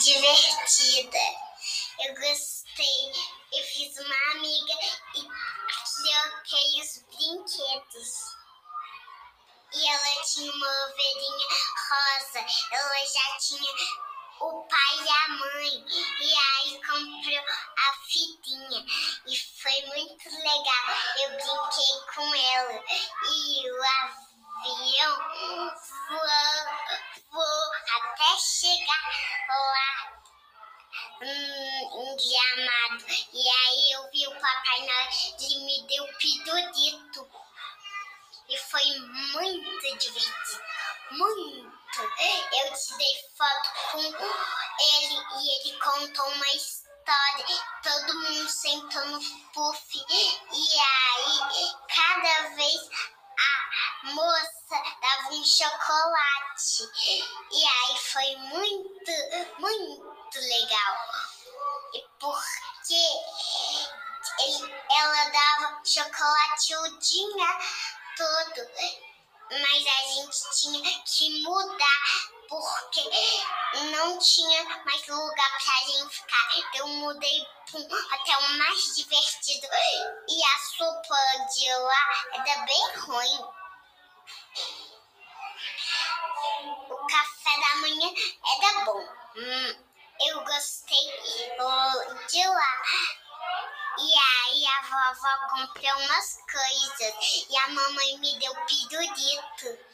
divertida. Eu gostei. Eu fiz uma amiga e troquei os brinquedos. E ela tinha uma ovelhinha rosa. Ela já tinha o pai e a mãe. E aí comprou a fitinha. E foi muito legal. Eu brinquei com ela. E o avião voou, lá hum, em Gramado. E aí eu vi o Papai Noel, ele me deu pirulito. E foi muito divertido. Muito. Eu tirei foto com ele e ele contou uma história. Todo mundo sentou no puff. E aí, cada vez a moça um chocolate. E aí foi muito, muito legal. E porque ele, ela dava chocolate o dia todo. Mas a gente tinha que mudar porque não tinha mais lugar pra gente ficar. Eu mudei para um hotel mais divertido e a sopa de lá era bem ruim. Era bom. Hum, eu gostei de lá. E aí a vovó comprou umas coisas e a mamãe me deu pirulito.